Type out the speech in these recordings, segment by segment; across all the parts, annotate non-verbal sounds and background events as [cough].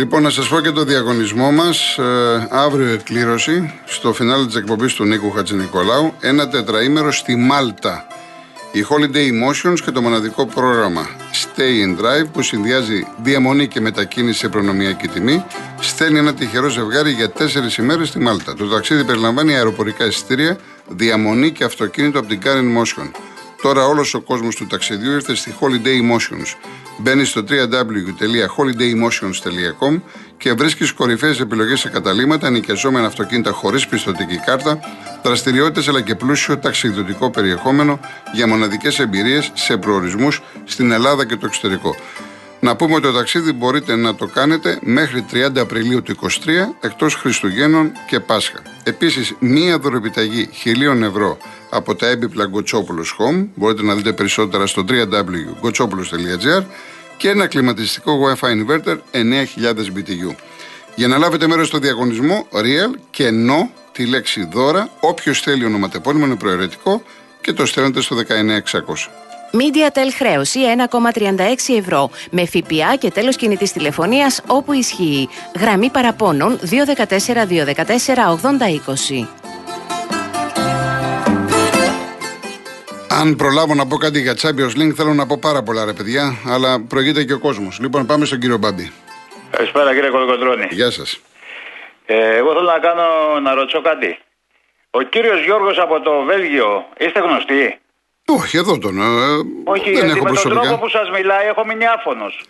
Λοιπόν, να σας πω και το διαγωνισμό μας. Ε, αύριο εκκλήρωση στο φινάλε της εκπομπής του Νίκου Χατζηνικολάου. Ένα τετραήμερο στη Μάλτα. Η Holiday Emotions και το μοναδικό πρόγραμμα Stay and Drive που συνδυάζει διαμονή και μετακίνηση σε προνομιακή τιμή στέλνει ένα τυχερό ζευγάρι για τέσσερις ημέρες στη Μάλτα. Το ταξίδι περιλαμβάνει αεροπορικά εισιτήρια, διαμονή και αυτοκίνητο από την Karen Motion. Τώρα όλος ο κόσμος του ταξιδιού ήρθε στη Holiday Emotions. Μπαίνει στο www.holidaymotions.com και βρίσκεις κορυφαίες επιλογές σε καταλήμματα, νοικιαζόμενα αυτοκίνητα χωρίς πιστοτική κάρτα, δραστηριότητες αλλά και πλούσιο ταξιδιωτικό περιεχόμενο για μοναδικές εμπειρίες σε προορισμούς στην Ελλάδα και το εξωτερικό. Να πούμε ότι το ταξίδι μπορείτε να το κάνετε μέχρι 30 Απριλίου του 2023 εκτός Χριστουγέννων και Πάσχα. Επίσης, μία δωρεπιταγή χιλίων ευρώ από τα έμπιπλα Γκοτσόπουλος Home, μπορείτε να δείτε περισσότερα στο www.gotsopoulos.gr και ένα κλιματιστικό Wi-Fi inverter 9000 BTU. Για να λάβετε μέρος στο διαγωνισμό, Real και No, τη λέξη δώρα, όποιος θέλει ονοματεπώνυμο είναι προαιρετικό και το στέλνετε στο 19600. MediaTel χρέωση 1,36 ευρώ με ΦΠΑ και τέλος κινητής τηλεφωνίας όπου ισχύει. Γραμμή παραπώνων 214 214 8020. Αν προλάβω να πω κάτι για Champions League, θέλω να πω πάρα πολλά ρε παιδιά, αλλά προηγείται και ο κόσμος. Λοιπόν, πάμε στον κύριο Μπάμπη. Καλησπέρα κύριε Κολοκοντρώνη. Γεια σας. Ε, εγώ θέλω να κάνω να ρωτήσω κάτι. Ο κύριος Γιώργος από το Βέλγιο, είστε γνωστοί; Όχι, εδώ τον. Ε, Όχι, δεν γιατί έχω με τον προσωπικά. τρόπο που σας μιλάει έχω μείνει άφωνος.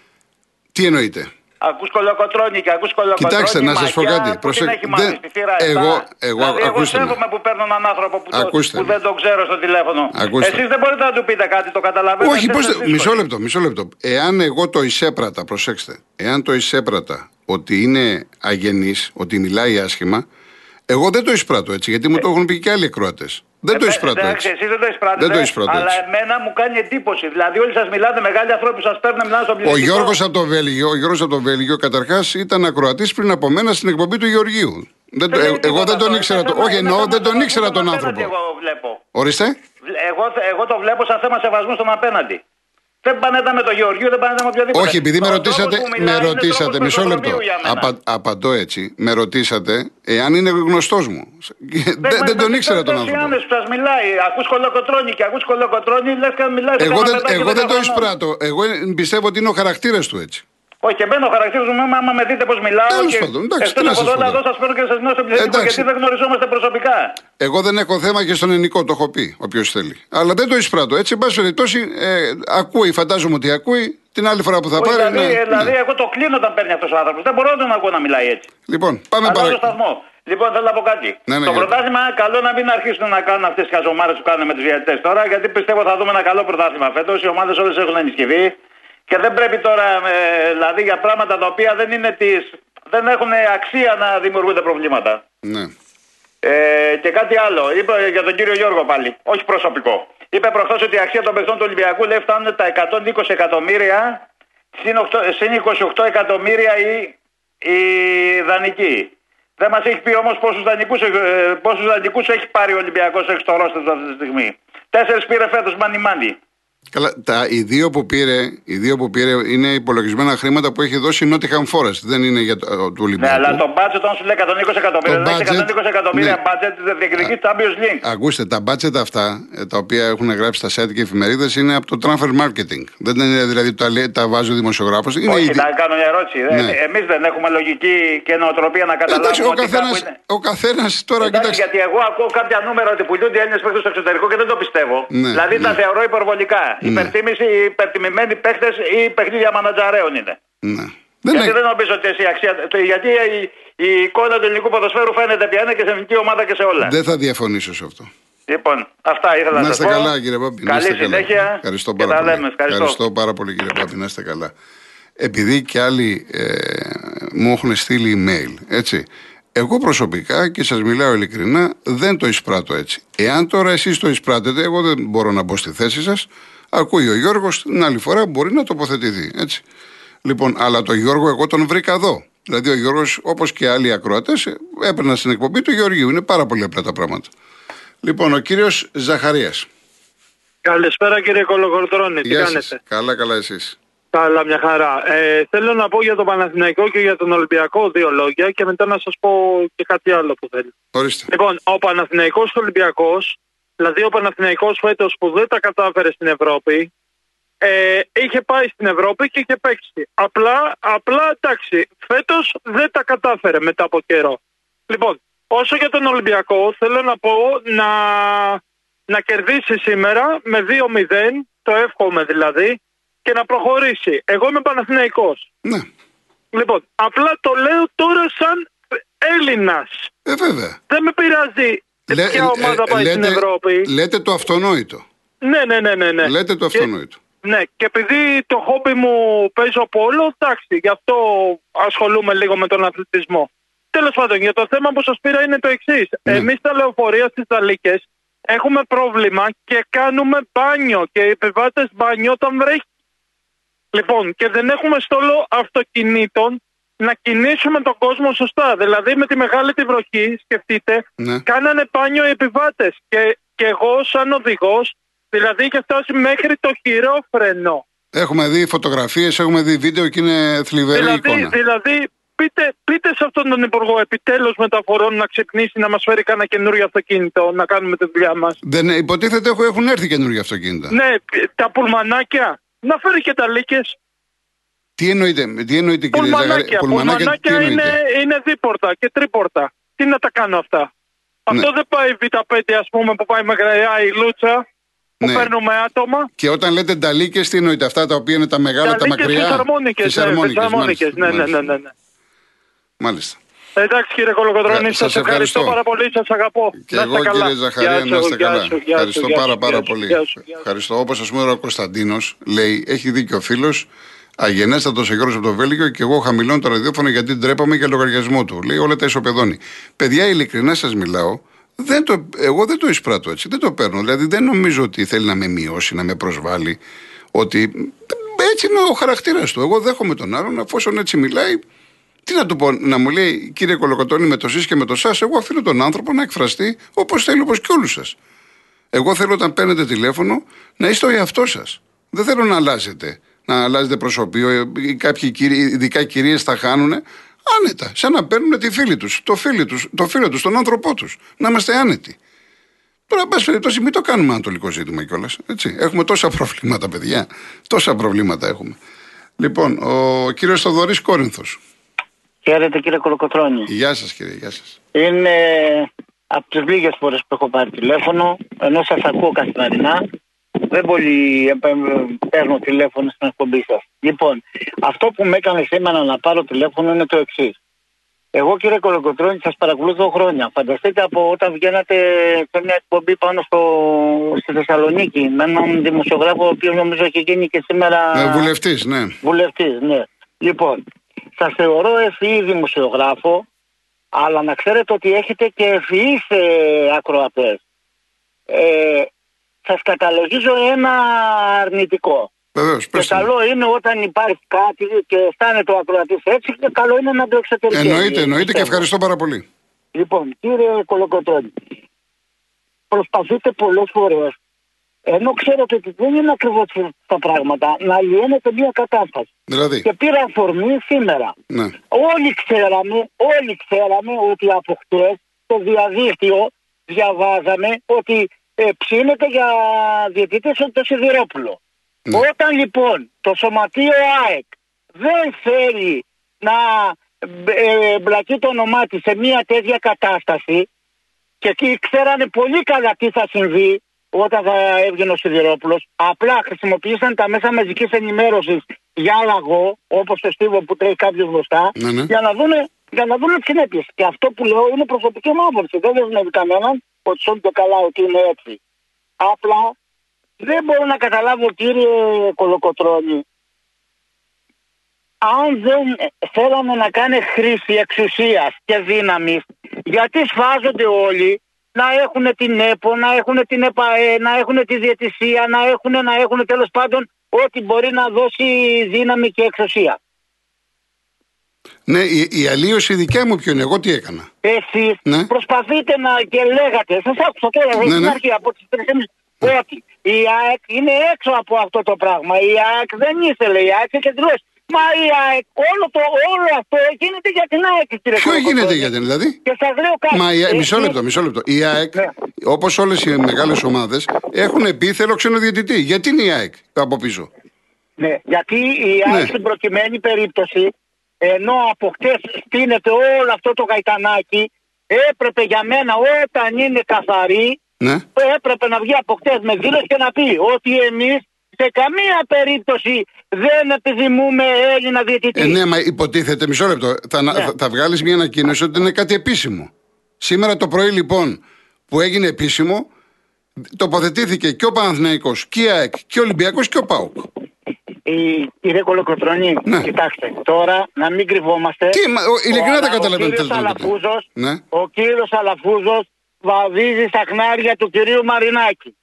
Τι εννοείτε; Ακούς κολοκοτρώνει και ακούς κολοκοτρώνει. Κοιτάξτε, να σας πω μαγιά, κάτι. Που Προσέ- την έχει μάθει δεν- στη θύρα εγώ- 7. εγώ- δηλαδή, εγώ ακούστε με. σέβομαι που παίρνω έναν άνθρωπο που, το, Ακούστε που με. δεν το ξέρω στο τηλέφωνο. Ακούστε. Εσείς δεν μπορείτε να του πείτε κάτι, το καταλαβαίνετε. Όχι, είστε πώς, δύσκολοι. μισό λεπτό, μισό λεπτό. Εάν εγώ το εισέπρατα, προσέξτε, εάν το εισέπρατα ότι είναι αγενής, ότι μιλάει άσχημα, εγώ δεν το εισπράττω έτσι, γιατί μου το έχουν πει και άλλοι ακροατές. Δεν το Ε, εισπράττω εντάξει, έτσι. Εσείς δεν το εισπράττετε, Δεν το εισπράττω αλλά έτσι. εμένα μου κάνει εντύπωση. Δηλαδή, όλοι σας μιλάτε, μεγάλοι άνθρωποι που σας παίρνουν, μιλάνε στον Ο πληθυσμό. Γιώργος από το Βέλγιο, ο Γιώργος από το Βέλγιο καταρχάς ήταν ακροατής πριν από μένα στην εκπομπή του Γεωργίου. Δεν, το- Δεν ε- είναι εγώ τίποτα δεν τον αυτό. ήξερα. Είναι Το, θέμα- όχι, είναι εννοώ, θέμα δεν τον σεβασμού ήξερα στον τον απέναντι, άνθρωπο. Εγώ βλέπω. Ορίστε. Εγώ, εγώ το βλέπω σαν θέμα σεβασμού στον απέναντι. Δεν πανέτα με τον Γεωργίου, δεν πανέτα με οποιοδήποτε. Όχι, επειδή με Ο ρωτήσατε, τρόπος που με μιλάει είναι ρωτήσατε, τρόπος μισό λεπτό. πεζοδρομίου για μένα. Απα, απαντώ έτσι. Με ρωτήσατε εάν είναι γνωστός μου. Δεν, [laughs] μα δεν τον είναι ήξερα τον τόσοι άνθρωπο. άνδρες που σας μιλάει. Ακούς κολοκοτρώνει και ακούς κολοκοτρώνει, λες και μιλάει σε Εγώ κανένα δεν, παιδάκι εγώ δεν δέκα το χρονών. εισπράττω. Εγώ πιστεύω ότι είναι ο χαρακτήρας του έτσι. Όχι, και μπαίνω χαρακτήρας μου, άμα με δείτε πώς μιλάω. Τέλος και πάντων, εντάξει, εκτός τι να από σας το πω εδώ τώρα. σα παίρνω και σα μιλάω στον πληθυσμό Εντάξει. γιατί δεν γνωριζόμαστε προσωπικά. Εγώ δεν έχω θέμα και στον ελληνικό, το έχω πει, όποιος θέλει. Αλλά δεν το εισπράττω. Έτσι, εν πάση περιπτώσει, ε, ακούει, φαντάζομαι ότι ακούει. Την άλλη φορά που θα Όχι, πάρει. δηλαδή, ναι, ε, δηλαδή, ναι. εγώ το κλείνω όταν παίρνει αυτός ο άνθρωπος. Δεν μπορώ να τον ακούω να μιλάει έτσι. Λοιπόν, πάμε Αλλάζω παρακάτω. σταθμό. Λοιπόν, θέλω να πω κάτι. Ναι, ναι, το για- πρωτάθλημα, καλό να μην αρχίσουν να κάνουν αυτές τις χαζομάρε που κάνουν με τους διαιτητές τώρα, γιατί πιστεύω θα δούμε ένα καλό πρωτάθλημα φέτος. Οι ομάδες όλες έχουν ενισχυθεί και δεν πρέπει τώρα, ε, δηλαδή, για πράγματα τα οποία δεν είναι της, δεν έχουν αξία να δημιουργούνται προβλήματα. Ναι. Ε, και κάτι άλλο. Είπε για τον κύριο Γιώργο πάλι. Όχι προσωπικό. Είπε προχθές ότι η αξία των παιχτών του Ολυμπιακού λέει φτάνουν τα 120 εκατομμύρια συν, 8 συν 28 εκατομμύρια η, η δανεική. Δεν μας έχει πει όμως πόσους δανεικούς πόσους δανεικούς έχει πάρει ο Ολυμπιακός έξω στο ρόστερ του αυτή τη στιγμή. Τέσσερις πήρε φέτος μάνι μάνι. Καλά, τα, οι, δύο που πήρε, οι δύο που πήρε είναι υπολογισμένα χρήματα που έχει δώσει η Nottingham Forest. Δεν είναι για το, του Ναι, Ολυμπιακού. αλλά το budget όταν σου λέει 120 εκατομμύρια, Το δεν έχει budget, 120 εκατομμύρια ναι. budget διεκδικεί Champions League. Ακούστε, τα budget αυτά ε, τα οποία έχουν γράψει στα site και εφημερίδες είναι από το transfer marketing. Δεν είναι δηλαδή τα, λέει- τα βάζει ο δημοσιογράφος. Είναι Όχι, ήδη- να κάνω μια ερώτηση. Ναι. Εμείς δεν έχουμε λογική και νοοτροπία να καταλάβουμε Εντάξει, ο ότι κάπου καθένα είναι. ο καθένας τώρα, Εντάξει, κοιτάξτε. γιατί εγώ ακούω κάποια νούμερα ότι πουλούνται οι Έλληνες παίχτε στο εξωτερικό και δεν το πιστεύω. Ναι, δηλαδή ναι. τα θεωρώ υπερβολικά. Υπερτίμηση, υπερτιμημένοι παίχτε ή παιχνίδια μανατζαρέων είναι. Ναι. Δεν γιατί είναι- δεν νομίζω ότι εσύ αξία. το- Γιατί η, η εικόνα του ελληνικού ποδοσφαίρου φαίνεται πια είναι και σε εθνική ομάδα και σε όλα. Δεν θα διαφωνήσω σε αυτό. Λοιπόν, αυτά ήθελα να, Να σας είστε πω. καλά, κύριε Πάπη. να Καλή είστε καλά. συνέχεια. Ευχαριστώ και πάρα τα πολύ. λέμε. Ευχαριστώ. πάρα πολύ, κύριε Πάπη. Να είστε καλά. Επειδή και άλλοι ε, μου έχουν στείλει email, έτσι. Εγώ προσωπικά και σας μιλάω ειλικρινά, δεν το εισπράττω έτσι. Εάν τώρα εσείς το εισπράτετε, εγώ δεν μπορώ να μπω στη θέση σας. Ακούει ο Γιώργος, την άλλη φορά μπορεί να τοποθετηθεί. Έτσι. Λοιπόν, αλλά το Γιώργο εγώ τον βρήκα εδώ. Δηλαδή ο Γιώργος, όπως και άλλοι ακροατές, έπαιρνα στην εκπομπή του Γεωργίου. Είναι πάρα πολύ απλά τα πράγματα. Λοιπόν, ο κύριος Ζαχαρίας. Καλησπέρα κύριε Κολοκορδρώνη, τι Γεια κάνετε; σας. Καλά, καλά εσείς. Καλά, μια χαρά. Ε, θέλω να πω για τον Παναθηναϊκό και για τον Ολυμπιακό δύο λόγια και μετά να σας πω και κάτι άλλο που θέλω. Ορίστε. Λοιπόν, ο Παναθηναϊκός και ο Ολυμπιακός, δηλαδή ο Παναθηναϊκός φέτος που δεν τα κατάφερε στην Ευρώπη, ε, είχε πάει στην Ευρώπη και είχε παίξει. Απλά, απλά εντάξει, φέτος δεν τα κατάφερε μετά από καιρό. Λοιπόν, όσο για τον Ολυμπιακό, θέλω να πω να, να κερδίσει σήμερα με 2-0, το εύχομαι δηλαδή, και να προχωρήσει. Εγώ είμαι Παναθηναϊκός. Ναι. Λοιπόν, απλά το λέω τώρα σαν Έλληνας. Ε, βέβαια. Δεν με πειράζει Λέ- ποια ε, ομάδα ε, πάει λέτε, στην Ευρώπη; Λέτε το αυτονόητο. Ναι, ναι, ναι, ναι. ναι. Λέτε το Και- αυτονόητο. ναι, και επειδή το χόμπι μου παίζω πόλο, εντάξει, γι' αυτό ασχολούμαι λίγο με τον αθλητισμό. Τέλος πάντων, για το θέμα που σας πήρα είναι το εξής. Ναι. Εμείς στα λεωφορεία στις Δαλίκε έχουμε πρόβλημα και κάνουμε μπάνιο και οι επιβάτες μπάνιο όταν βρέχει. Λοιπόν, και δεν έχουμε στόλο αυτοκινήτων να κινήσουμε τον κόσμο σωστά. Δηλαδή, με τη μεγάλη τη βροχή, σκεφτείτε, Ναι. κάνανε μπάνιο οι επιβάτες. Και, και εγώ, σαν οδηγός, δηλαδή είχε φτάσει μέχρι το χειρόφρενο. Έχουμε δει φωτογραφίες, έχουμε δει βίντεο και είναι θλιβερή Δηλαδή, εικόνα. δηλαδή πείτε, πείτε σε αυτόν τον Υπουργό επιτέλους μεταφορών να ξυπνήσει να μας φέρει κανένα καινούριο αυτοκίνητο να κάνουμε τη δουλειά μας. Δεν, υποτίθεται έχουν- έχουν έρθει καινούργια αυτοκίνητα. Ναι, τα πουλμανάκια. Να φέρει και τα λύκες. Τι εννοείτε, τι εννοείτε κύριε Ζαγαρή, Πουλμανάκια. Πουλμανάκια, τι εννοείτε; είναι, είναι δίπορτα και τρίπορτα. Τι να τα κάνω αυτά; Αυτό Ναι. δεν πάει Β5 ας πούμε που πάει με γραία η Λούτσα που Ναι. παίρνουμε άτομα. Και όταν λέτε νταλίκες, τι εννοείτε, αυτά τα οποία είναι τα μεγάλα, τα, λύκες μακριά; φυσαρμόνικες, ναι, Φυσαρμόνικες, φυσαρμόνικες, μάλιστα, ναι, ναι, ναι, μάλιστα. ναι, ναι. Μάλιστα. Εντάξει κύριε Κολοκοτρώνη, Ε, σας, σας ευχαριστώ. ευχαριστώ. πάρα πολύ, σας αγαπώ. Και Να εγώ είστε καλά. κύριε Ζαχαρία, Γεια να είστε σου, γεια καλά. σου, γεια σου, Ευχαριστώ γεια πάρα σου, πάρα γεια σου, πολύ. γεια σου, γεια σου. Ευχαριστώ. Όπως α πούμε ο Κωνσταντίνος λέει, έχει δίκιο ο φίλος, αγενέστατος Εγγρό από το Βέλγιο και εγώ χαμηλώνω το ραδιόφωνο γιατί ντρέπαμε για λογαριασμό του. Λέει όλα τα ισοπεδώνει. Παιδιά, ειλικρινά σας μιλάω, δεν το, εγώ δεν το εισπράττω έτσι. Δεν το παίρνω. Δηλαδή δεν νομίζω ότι θέλει να με μειώσει, να με προσβάλλει. Ότι έτσι είναι ο χαρακτήρας του. Εγώ δέχομαι τον άλλον, εφόσον έτσι μιλάει, τι να του πω, να μου λέει κύριε Κολοκοτώνη με το σεις και με το σας, εγώ αφήνω τον άνθρωπο να εκφραστεί όπως θέλει, όπως και όλους σας. Εγώ θέλω όταν παίρνετε τηλέφωνο να είστε ο εαυτός σας. Δεν θέλω να αλλάζετε. Να αλλάζετε προσωπείο. ε, ή Κάποιοι κύριοι, ειδικά κυρίες θα χάνουν άνετα. Σαν να παίρνουν τη φίλη τους, το φίλο τους, το φίλο τους, τον άνθρωπό τους. Να είμαστε άνετοι. Τώρα, εν πάση περιπτώσει, μην το κάνουμε ανατολικό ζήτημα κιόλας. Έχουμε τόσα προβλήματα, παιδιά. Τόσα προβλήματα έχουμε. Λοιπόν, ο κύριος Θοδωρής Κόρινθος. Χαίρετε κύριε Κολοκοτρώνη. Γεια σας, κύριε, γεια σας. Είναι από τις λίγες φορές που έχω πάρει τηλέφωνο, ενώ σας ακούω καθημερινά, δεν πολύ ε, ε, παίρνω τηλέφωνο στην εκπομπή σας. Λοιπόν, αυτό που με έκανε σήμερα να πάρω τηλέφωνο είναι το εξής. Εγώ κύριε Κολοκοτρώνη σας παρακολουθώ χρόνια. Φανταστείτε από όταν βγαίνατε σε μια εκπομπή πάνω στο, στη Θεσσαλονίκη με έναν δημοσιογράφο ο οποίος νομίζω έχει γίνει και σήμερα... Ε, Βουλευτής, ναι. Βουλευτής, ναι. Λοιπόν, σας θεωρώ ευφυή δημοσιογράφο, αλλά να ξέρετε ότι έχετε και ευφυείς ε, ακροατές. Ε, σας καταλογίζω ένα αρνητικό. Βεβαίως, Και πέστε. μου. καλό είναι όταν υπάρχει κάτι και αισθάνεται ο ακροατής έτσι, και καλό είναι να το εξωτερικεύει. Εννοείται, εννοείται και Πιστεύω. ευχαριστώ πάρα πολύ. Λοιπόν, κύριε Κολοκοτρώνη, προσπαθείτε πολλές φορές, ενώ ξέρετε ότι δεν είναι ακριβώς τα πράγματα, να λιώνετε μια κατάσταση. Δηλαδή, Και πήρα αφορμή σήμερα. ναι. Όλοι ξέραμε, όλοι ξέραμε ότι από χτες στο διαδίκτυο διαβάζαμε ότι ε, ψήνεται για διαιτητή το Σιδηρόπουλο. Ναι. Όταν λοιπόν το σωματείο ΑΕΚ δεν θέλει να ε, μπλακεί το όνομά της σε μια τέτοια κατάσταση και εκεί ξέρανε πολύ καλά τι θα συμβεί όταν θα έβγαινε ο Σιδηρόπουλος απλά χρησιμοποίησαν τα μέσα μαζικής ενημέρωσης για αλλαγό όπως το στίβο που τρέχει κάποιος μπροστά Ναι, ναι. για να δούνε για να δουν τι συνέπειες. Και αυτό που λέω είναι προσωπική μου άποψη. Δεν δεσμεύει κανέναν ότι σώνται καλά ότι είναι έτσι. Απλά δεν μπορώ να καταλάβω κύριε Κολοκοτρώνη αν δεν θέλανε να κάνει χρήση εξουσίας και δύναμης γιατί σφάζονται όλοι να έχουν την ΕΠΟ, να έχουν την ΕΠΑΕ, να έχουν τη διαιτησία, να έχουν, να έχουν τέλος πάντων ό,τι μπορεί να δώσει δύναμη και εξουσία. Ναι, η, η αλλίωση δικιά μου ποιο είναι, εγώ τι έκανα. Εσείς Ναι. προσπαθείτε να και λέγατε, σας άκουσα τώρα Ναι, στην ναι. αρχή από τις 3.30 ότι η ΑΕΚ είναι έξω από αυτό το πράγμα. Η ΑΕΚ δεν ήθελε, η ΑΕΚ είχε δηλώσει. Μα η ΑΕΚ, όλο, το, όλο αυτό γίνεται για την ΑΕΚ, κύριε Ποιο Κολοκοτρώνη. γίνεται για την δηλαδή; Και σας λέω κάτι. Μα η, Ε, μισό ε, λεπτό, μισό λεπτό. Η ΑΕΚ, Ναι. όπως όλες οι μεγάλες ομάδες, έχουν πει θέλω ξενοδιαιτητή. Γιατί είναι η ΑΕΚ από πίσω; Ναι, γιατί η ΑΕΚ Ναι. στην προκειμένη περίπτωση, ενώ από χτες στείνεται όλο αυτό το γαϊτανάκι, έπρεπε για μένα όταν είναι καθαρή, Ναι. έπρεπε να βγει από χτες με δήλωση και να πει ότι εμείς σε καμία περίπτωση δεν επιθυμούμε Έλληνα διαιτητή. Ε, ναι, μα υποτίθεται, μισό λεπτό. Θα, Ναι. θα, θα βγάλεις μια ανακοίνωση ότι είναι κάτι επίσημο. Σήμερα το πρωί λοιπόν που έγινε επίσημο, τοποθετήθηκε και ο Παναθηναϊκός και η ΑΕΚ και ο Ολυμπιακός και ο ΠΑΟΚ. Η, κύριε Κολοκοτρονή, Ναι. κοιτάξτε, τώρα να μην κρυβόμαστε. Τι, μα, ο- ειλικρινά Ο- δεν καταλαβαίνω Ο τι κύριος θέλετε να πείτε. Αλαφούζος, Ναι. ο κύριος Αλαφούζος βαδίζει στα χνάρια του κυρίου Μαρινάκη.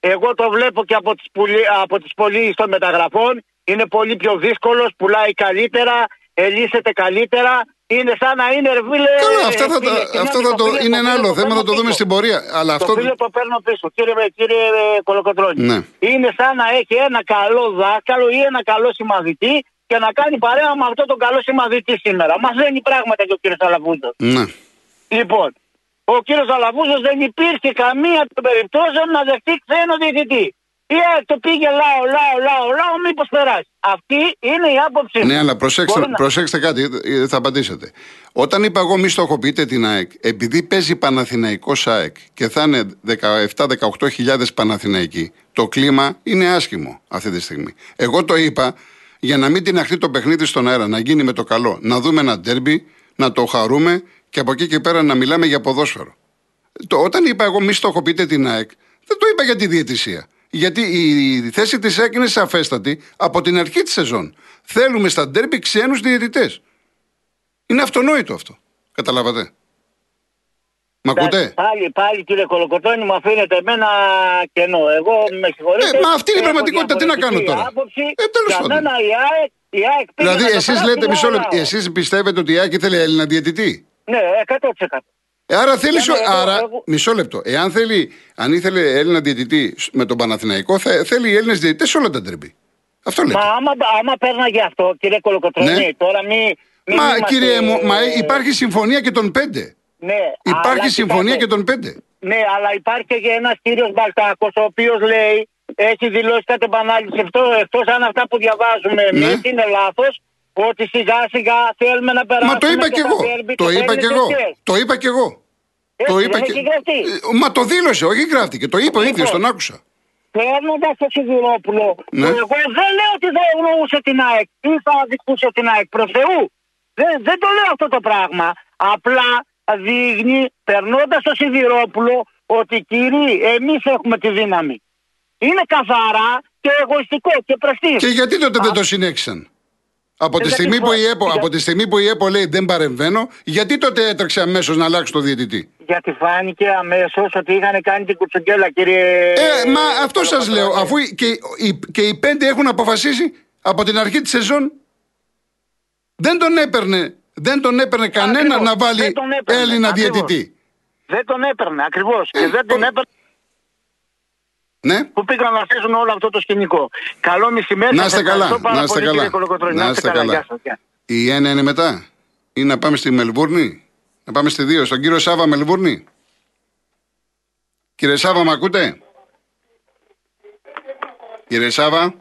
Εγώ το βλέπω και από τις, πουλί, από τις πωλήσεις των μεταγραφών. Είναι πολύ πιο δύσκολος, πουλάει καλύτερα, ελίσσεται καλύτερα. Είναι σαν να είναι ρε φίλε. Καλά, αυτά θα, ε, φίλε, τα- συγγνώμη, αυτό θα το, φίλε, είναι το ένα φίλε άλλο το θέμα, θα παίρνω το δούμε πίσω. στην πορεία. Αλλά Το αυτό. φίλο το παίρνω πίσω, κύριε, κύριε Κολοκοτρώνη. Ναι. Είναι σαν να έχει ένα καλό δάσκαλο ή ένα καλό συμμαθητή και να κάνει παρέα με αυτό τον καλό συμμαθητή σήμερα. Μαθαίνει πράγματα και ο κύριος Αλαβούζος. Ναι. Λοιπόν, ο κύριος Αλαβούζος δεν υπήρχε καμία των περιπτώσεων να δεχτεί ξένο διαιτητή. Ή ε, το πήγε λαό, λαό, λαό, λαό, μήπως περάσει. Αυτή είναι η άποψή μου. Ναι, αλλά προσέξτε, Μπορεί να- προσέξτε κάτι, ε, θα απαντήσετε. Όταν είπα εγώ μη στοχοποιείτε την ΑΕΚ, επειδή παίζει Παναθηναϊκός ΑΕΚ και θα είναι 17-18 χιλιάδες Παναθηναϊκοί, το κλίμα είναι άσχημο αυτή τη στιγμή. Εγώ το είπα για να μην την αχθεί το παιχνίδι στον αέρα, να γίνει με το καλό. Να δούμε ένα ντέρμπι, να το χαρούμε και από εκεί και πέρα να μιλάμε για ποδόσφαιρο. Το, όταν είπα εγώ μη στοχοποιείτε την ΑΕΚ, δεν το είπα για τη διαιτησία. Γιατί η θέση της ΑΕΚ είναι σαφέστατη από την αρχή της σεζόν. Θέλουμε στα ντέρμπι ξένους διαιτητές. Είναι αυτονόητο αυτό. Καταλάβατε. Μ' ακούτε; Εντάξει, Πάλι, πάλι κύριε Κολοκοτώνη μου αφήνετε εμένα κενό. Εγώ με συγχωρείτε. Ε, μα αυτή είναι η έχω πραγματικότητα, τι να κάνω διαφορετική τώρα; Άποψη. Ε, τέλος Για πάντων. μένα η ΑΕΚ, η ΑΕΚ πήγε Δηλαδή, να το εσείς περάσει λέτε, μισό λαό. λεπτό, εσείς πιστεύετε ότι η ΑΕΚ ήθελε Έλληνα διαιτητή; Ναι, 100%. Ε, Άρα θέλει. Ναι, ναι, εγώ- άρα, εγώ- μισό λεπτό. Εάν θέλει, αν ήθελε Έλληνα διαιτητή σ- με τον Παναθηναϊκό, θα, θέλει Έλληνες διαιτητές σε όλα τα ντέρμπι. Αυτό λέτε. Μα άμα, άμα παίρναγε αυτό, κύριε Κολοκοτρώνη, Ναι. τώρα μη. μη Μα είμαστε- κύριε μου, μα υπάρχει συμφωνία και των πέντε. Ναι, Υπάρχει αλλά συμφωνία κοιτάξτε, και των πέντε. Ναι, αλλά υπάρχει και ένας κύριος Μπαλτάκος, ο οποίος λέει, έχει δηλώσει κατ' επανάληψη αυτό, εκτός αν αυτά που διαβάζουμε εμείς Ναι. είναι λάθος, ότι σιγά σιγά θέλουμε να περάσουμε. Μα το είπα και κι τα εγώ. derby Το και είπα κι παίρνει εγώ. τέτοιες. Το είπα κι εγώ. Έτσι, Το δεν είπα έχει και. γραφτεί. Ε, Μα το δήλωσε, όχι γράφτηκε. Το είπε ο ίδιος, Λοιπόν. τον άκουσα. Παίρνοντας το Σιδηρόπουλο, Ναι. που εγώ δεν λέω ότι δεν εννοούσε την ΑΕΚ ή θα αδικούσε την ΑΕΚ. Προς Θεού. Δεν, δεν το λέω αυτό το πράγμα. Απλά δείχνει, περνώντας το Σιδηρόπουλο, ότι κύριοι, εμείς έχουμε τη δύναμη. Είναι καθαρά και εγωιστικό και πρεστής. Και γιατί τότε δεν το συνέχισαν; Από τη, Ε, στιγμή γιατί που η φο- ΕΠΟ, για- από τη στιγμή που η ΕΠΟ λέει δεν παρεμβαίνω, γιατί τότε έτρεξε αμέσως να αλλάξει το διαιτητή; Γιατί φάνηκε αμέσως ότι είχαν κάνει την κουτσογκέλα, κύριε. Ε, μα αυτό σας λέω. Αφού οι- και, οι, και οι πέντε έχουν αποφασίσει από την αρχή της σεζόν, δεν τον έπαιρνε, δεν τον έπαιρνε κανένα Ακριβώς, να βάλει δεν τον έπαιρνε, Έλληνα ακριβώς. διαιτητή. Δεν τον έπαιρνε ακριβώς. Ε, και δεν τον το- έπαιρνε Ναι. που πήγαν να αφήσουν όλο αυτό το σκηνικό. Καλό μεσημέρι. Να σας είστε ευχαριστώ καλά, πάρα να είστε πολύ, καλά. κύριε Κολοκοτρώνη. Να είστε καλά. Γεια σας, γεια. Η ένα είναι μετά; Ή να πάμε στη Μελβούρνη; Να πάμε στη δύο. Στον κύριο Σάβα Μελβούρνη. Κύριε Σάβα, με ακούτε; Κύριε Σάβα.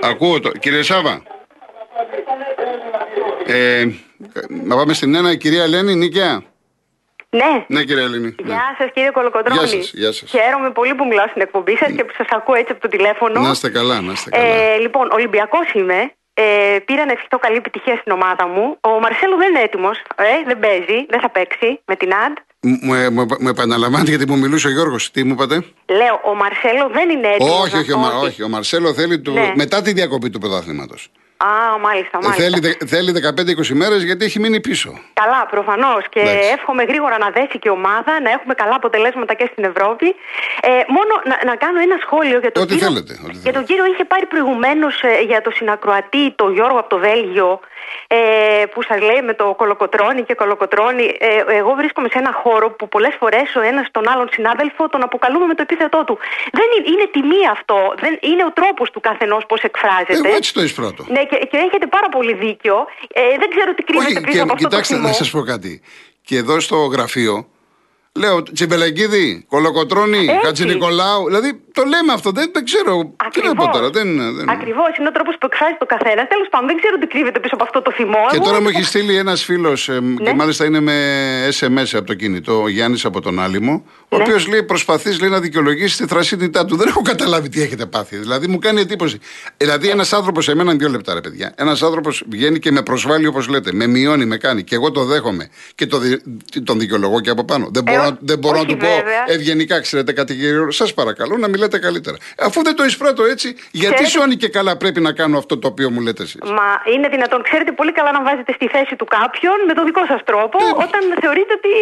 Ακούω το. Κύριε Σάβα. Ε, να πάμε στην ένα. Η κυρία Ελένη, Νίκαια. Ναι. Ναι, κυρία Ελένη. Ναι. Γεια σας, κύριε Κολοκοντρόνη. Γεια σας, γεια σας. Χαίρομαι πολύ που μιλάω στην εκπομπή σας και που σας ακούω έτσι από το τηλέφωνο. Να είστε καλά, να είστε καλά. Ε, λοιπόν, Ολυμπιακός είμαι. Ε, πήρα να ευχηθώ καλή επιτυχία στην ομάδα μου. Ο Μαρσέλο δεν είναι έτοιμος. Ε, δεν παίζει, δεν θα παίξει με την ΑΝΤ. Μου, ε, μου, μου επαναλαμβάνετε γιατί μου μιλούσε ο Γιώργος. Τι μου είπατε; Λέω, ο Μαρσέλο δεν είναι έτοιμος. όχι, όχι, ο, Μα- όχι. Ο Μαρσέλο θέλει του, Ναι. μετά τη διακοπή του πρωταθλήματος. Α, μάλιστα, Ε, μάλιστα. Θέλει, δε- θέλει 15-20 μέρες γιατί έχει μείνει πίσω. Καλά, προφανώς. Και Εντάξει. εύχομαι γρήγορα να δέσει και η ομάδα, να έχουμε καλά αποτελέσματα και στην Ευρώπη. Ε, μόνο να, να κάνω ένα σχόλιο για τον Ό,τι κύριο. θέλετε, ό,τι Για τον θέλετε. κύριο είχε πάρει προηγουμένως για το συνακροατή, το Γιώργο από το Βέλγιο, ε, που σας λέει με το κολοκοτρόνι και κολοκοτρόνι. Ε, εγώ βρίσκομαι σε ένα χώρο που πολλές φορές ο ένας τον άλλον συνάδελφο τον αποκαλούμε με το επίθετό του. Δεν είναι, είναι τιμή αυτό. Δεν, είναι ο τρόπος του καθενός πώς εκφράζεται. Εγώ έτσι το εισπράττω. Ναι, και, και έχετε πάρα πολύ δίκιο. Ε, δεν ξέρω τι κρύβεται Όχι, πίσω και, από αυτό κοιτάξτε, το να θυμό. σας πω κάτι. Και εδώ στο γραφείο λέω Τσιμπελαγκίδη, Κολοκοτρόνη, Έτσι. Χατζη Νικολάου. Δηλαδή το λέμε αυτό, δεν, δεν ξέρω. Τι να πω τώρα. Δεν, δεν... Ακριβώς, είναι ο τρόπος που εκφράζει το καθένας. Τέλος πάντων, δεν ξέρω τι κρύβεται πίσω από αυτό το θυμό. Και Εγώ- τώρα μου έχει στείλει ένας φίλος, και Ναι. μάλιστα είναι με SMS από το κινητό, ο Γιάννης από τον Άλυμο, ο Ναι. οποίος λέει προσπαθείς λέει, να δικαιολογήσεις τη θρασίτητά του. Δεν έχω καταλάβει τι έχετε πάθει. Δηλαδή μου κάνει εντύπωση. Δηλαδή ένας άνθρωπος, σε μένα δύο λεπτά ρε παιδιά, ένας άνθρωπος βγαίνει και με προσβάλλει όπως λέτε, με μειώνει, με κάνει και εγώ το δέχομαι και το, δι- τον δικαιολογώ και από πάνω. Δεν Ε, μπορώ, ό- να- δεν μπορώ να όχι του πω βέβαια. ευγενικά, ξέρετε κάτι κύριο, σας παρακαλώ να μιλάτε καλύτερα. Αφού δεν το εισπράττω έτσι, γιατί Ξέρετε- σώνει και καλά πρέπει να κάνω αυτό το οποίο μου λέτε εσείς; Μα είναι δυνατόν, ξέρετε πολύ καλά να βάζετε στη θέση του κάποιον με τον δικό σας τρόπο Ναι. όταν θεωρείτε ότι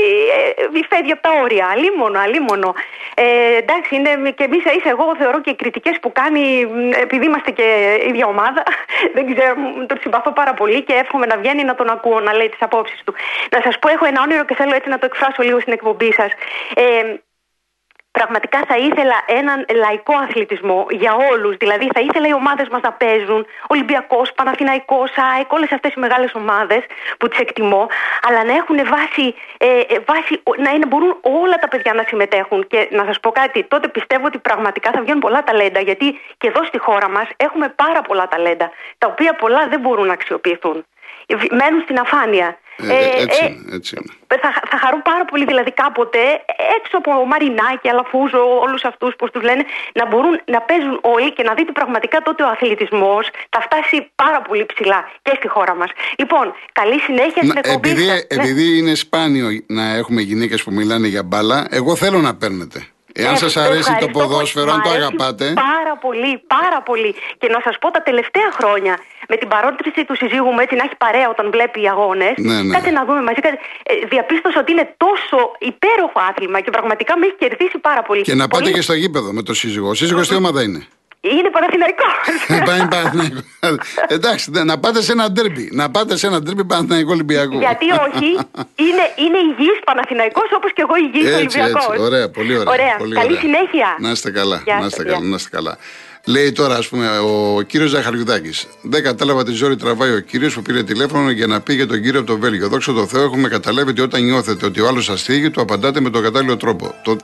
ε, φεύγει από τα όρια. Αλίμονο, αλίμονο. Ε, εντάξει, είναι και εμείς ίσα εγώ θεωρώ και οι κριτικές που κάνει, μ, επειδή είμαστε και ίδια ομάδα, [laughs] δεν ξέρω, μ, τον συμπαθώ πάρα πολύ και εύχομαι να βγαίνει να τον ακούω να λέει τις απόψεις του. Να σας πω, έχω ένα όνειρο και θέλω έτσι να το εκφράσω λίγο στην εκπομπή σας. Ε, Πραγματικά θα ήθελα έναν λαϊκό αθλητισμό για όλους. Δηλαδή θα ήθελα οι ομάδες μας να παίζουν Ολυμπιακός, Παναθηναϊκός, ΑΕΚ, όλες αυτές οι μεγάλες ομάδες που τις εκτιμώ, αλλά να έχουν βάση, ε, ε, βάση να είναι, μπορούν όλα τα παιδιά να συμμετέχουν. Και να σας πω κάτι, τότε πιστεύω ότι πραγματικά θα βγαίνουν πολλά ταλέντα, γιατί και εδώ στη χώρα μας έχουμε πάρα πολλά ταλέντα, τα οποία πολλά δεν μπορούν να αξιοποιηθούν. Μένουν στην αφάνεια. Ε, ε, έτσι είναι, έτσι είναι. Θα, θα χαρώ πάρα πολύ δηλαδή κάποτε έξω από Μαρινάκη, Αλαφούζο, όλους αυτούς που τους λένε να μπορούν να παίζουν όλοι και να δείτε πραγματικά τότε ο αθλητισμός θα φτάσει πάρα πολύ ψηλά και στη χώρα μας. Λοιπόν, καλή συνέχεια στην Να, εκπομπή επειδή, σας. Ναι. επειδή είναι σπάνιο να έχουμε γυναίκες που μιλάνε για μπάλα, εγώ θέλω να παίρνετε. Εάν Ε, σας αρέσει το ευχαριστώ ποδόσφαιρο, πολύ. αν το Μ' αρέσει αγαπάτε. Πάρα πολύ, πάρα πολύ. Και να σας πω τα τελευταία χρόνια, με την παρότριση του συζύγου μου έτσι να έχει παρέα όταν βλέπει οι αγώνες. Ναι, ναι. Κάτσε να δούμε μαζί. Κάτσε, ε, διαπίστωσα ότι είναι τόσο υπέροχο άθλημα και πραγματικά με έχει κερδίσει πάρα πολύ. Και να πάτε Πολύ- και στο γήπεδο με το σύζυγο. Ο σύζυγος τι ομάδα είναι; Είναι Παναθηναϊκός. Πάει Παναθηναϊκός. Εντάξει, δε- να πάτε σε ένα ντέρμπι. Να πάτε σε ένα ντέρμπι Παναθηναϊκό Ολυμπιακό. Γιατί όχι, είναι, είναι υγιής Παναθηναϊκός όπως και εγώ υγιής Έτσι, Ολυμπιακός. έτσι. Ωραία, πολύ ωραία. Ωραία. Πολύ Καλή ωραία. συνέχεια. Να είστε καλά. Γεια να σας, είστε γεια. καλά, να είστε καλά. Λέει τώρα, ας πούμε, ο κύριος Ζαχαριουδάκης. Δεν κατάλαβα τη ζόρι τραβάει ο κύριος που πήρε τηλέφωνο για να πει για τον κύριο από το Βέλγιο. Δόξα τω Θεώ, έχουμε καταλάβει ότι όταν νιώθετε ότι ο άλλος σας θίγει, του απαντάτε με τον κατάλληλο τρόπο. Το...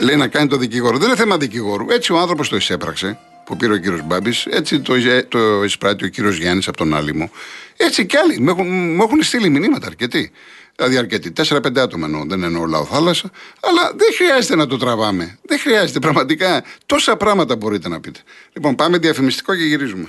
Λέει να κάνει το δικηγόρο. Δεν είναι θέμα δικηγόρου. Έτσι ο άνθρωπος το εισέπραξε, που πήρε ο κύριος Μπάμπης. Έτσι το, εισέ- το εισπράττει ο κύριος Γιάννης από τον Άλυμο. Έτσι κι άλλοι. Μου έχουν, μου έχουν στείλει μηνύματα αρκετοί. Δηλαδή αρκετοί. 4-5 άτομα εννοώ. Δεν εννοώ λαό θάλασσα. Αλλά δεν χρειάζεται να το τραβάμε. Δεν χρειάζεται. Πραγματικά τόσα πράγματα μπορείτε να πείτε. Λοιπόν, πάμε διαφημιστικό και γυρίζουμε.